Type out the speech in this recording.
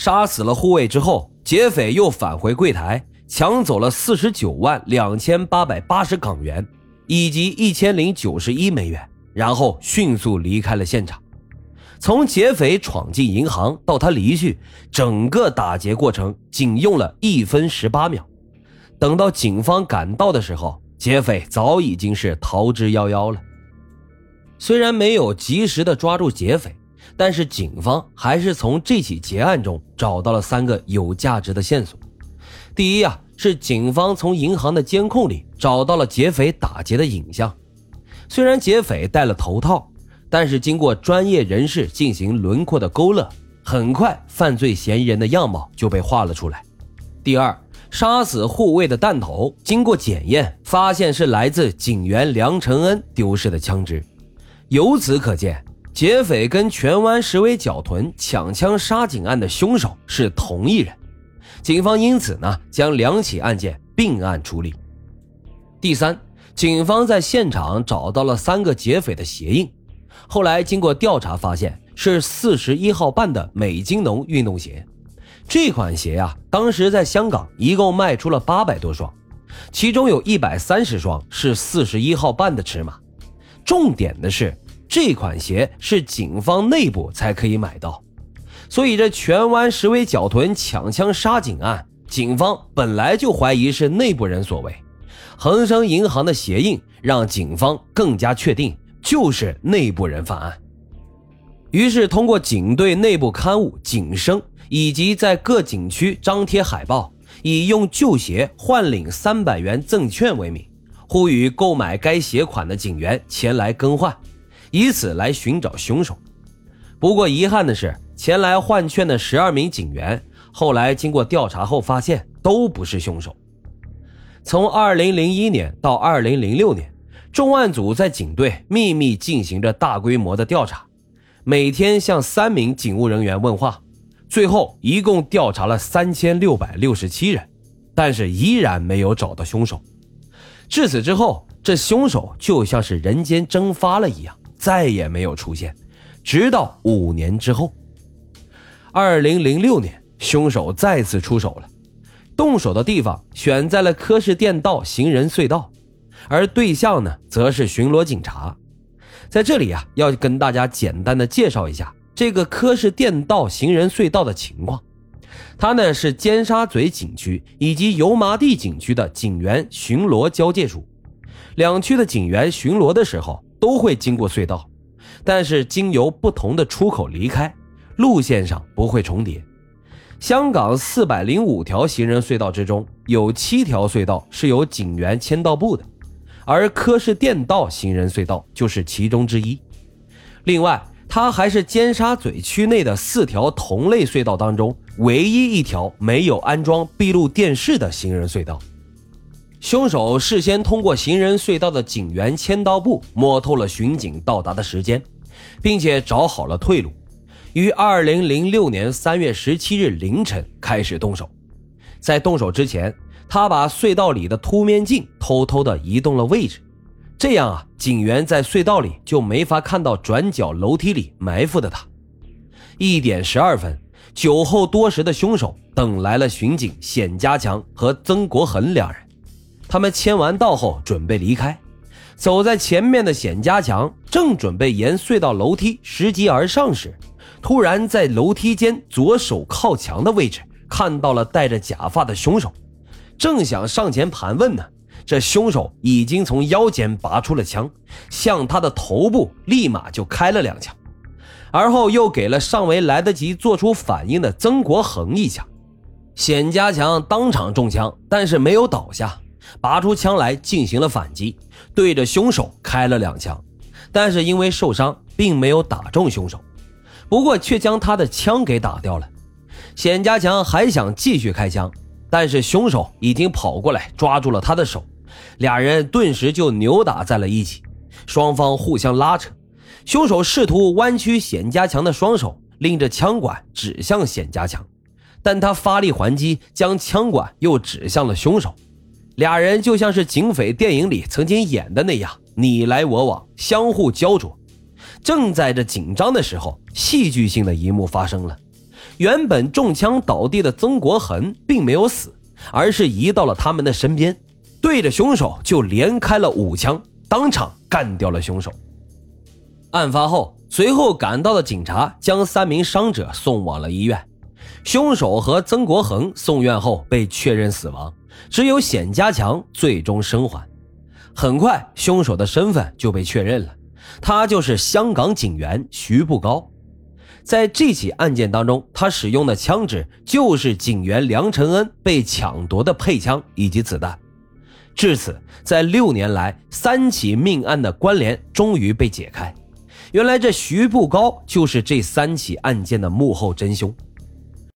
杀死了护卫之后，劫匪又返回柜台，抢走了四十九万两千八百八十港元以及一千零九十一美元，然后迅速离开了现场。从劫匪闯进银行到他离去，整个打劫过程仅用了一分十八秒。等到警方赶到的时候，劫匪早已经是逃之夭夭了。虽然没有及时的抓住劫匪，但是警方还是从这起劫案中找到了三个有价值的线索。第一啊，是警方从银行的监控里找到了劫匪打劫的影像。虽然劫匪戴了头套，但是经过专业人士进行轮廓的勾勒，很快犯罪嫌疑人的样貌就被画了出来。第二，杀死护卫的弹头经过检验，发现是来自警员梁承恩丢失的枪支。由此可见，劫匪跟荃湾石围角屯抢枪杀警案的凶手是同一人。警方因此呢，将两起案件并案处理。第三，警方在现场找到了三个劫匪的鞋印，后来经过调查发现是四十一号半的美津浓运动鞋。这款鞋呀，当时在香港一共卖出了八百多双，其中有一百三十双是四十一号半的尺码。重点的是，这款鞋是警方内部才可以买到，所以这荃湾石围角屯抢枪杀警案，警方本来就怀疑是内部人所为。恒生银行的鞋印让警方更加确定就是内部人犯案。于是，通过警队内部刊物《警声》以及在各景区张贴海报，以用旧鞋换领三百元赠券为名。呼吁购买该鞋款的警员前来更换，以此来寻找凶手。不过遗憾的是，前来换券的十二名警员后来经过调查后发现都不是凶手。从二零零一年到二零零六年，重案组在警队秘密进行着大规模的调查，每天向三名警务人员问话，最后一共调查了三千六百六十七人，但是依然没有找到凶手。至此之后，这凶手就像是人间蒸发了一样，再也没有出现。直到五年之后，二零零六年，凶手再次出手了，动手的地方选在了科氏电道行人隧道，而对象呢，则是巡逻警察。在这里啊，要跟大家简单的介绍一下这个科氏电道行人隧道的情况。它呢是尖沙咀景区以及油麻地景区的警员巡逻交界处，两区的警员巡逻的时候都会经过隧道，但是经由不同的出口离开，路线上不会重叠。香港四百零五条行人隧道之中，有七条隧道是由警员签到部的，而柯士甸道行人隧道就是其中之一。另外，它还是尖沙咀区内的四条同类隧道当中唯一一条没有安装闭路电视的行人隧道。凶手事先通过行人隧道的警员签到簿摸透了巡警到达的时间，并且找好了退路，于二零零六年三月十七日凌晨开始动手。在动手之前，他把隧道里的凸面镜偷偷的移动了位置。这样啊，警员在隧道里就没法看到转角楼梯里埋伏的他。一点十二分，酒后多时的凶手等来了巡警冼家强和曾国恒两人。他们签完到后准备离开，走在前面的冼家强正准备沿隧道楼梯拾级而上时，突然在楼梯间左手靠墙的位置看到了戴着假发的凶手，正想上前盘问呢。这凶手已经从腰间拔出了枪，向他的头部立马就开了两枪，而后又给了尚未来得及做出反应的曾国恒一枪。冼家强当场中枪，但是没有倒下，拔出枪来进行了反击，对着凶手开了两枪，但是因为受伤，并没有打中凶手，不过却将他的枪给打掉了。冼家强还想继续开枪，但是凶手已经跑过来抓住了他的手。俩人顿时就扭打在了一起，双方互相拉扯。凶手试图弯曲冼家强的双手，拎着枪管指向冼家强，但他发力还击，将枪管又指向了凶手。俩人就像是警匪电影里曾经演的那样，你来我往，相互焦灼。正在这紧张的时候，戏剧性的一幕发生了：原本中枪倒地的曾国恒并没有死，而是移到了他们的身边，对着凶手就连开了五枪，当场干掉了凶手。案发后，随后赶到的警察将三名伤者送往了医院。凶手和曾国恒送院后被确认死亡，只有冼家强最终生还。很快，凶手的身份就被确认了，他就是香港警员徐步高。在这起案件当中，他使用的枪支就是警员梁承恩被抢夺的配枪以及子弹。至此，在六年来，三起命案的关联终于被解开。原来，这徐步高就是这三起案件的幕后真凶。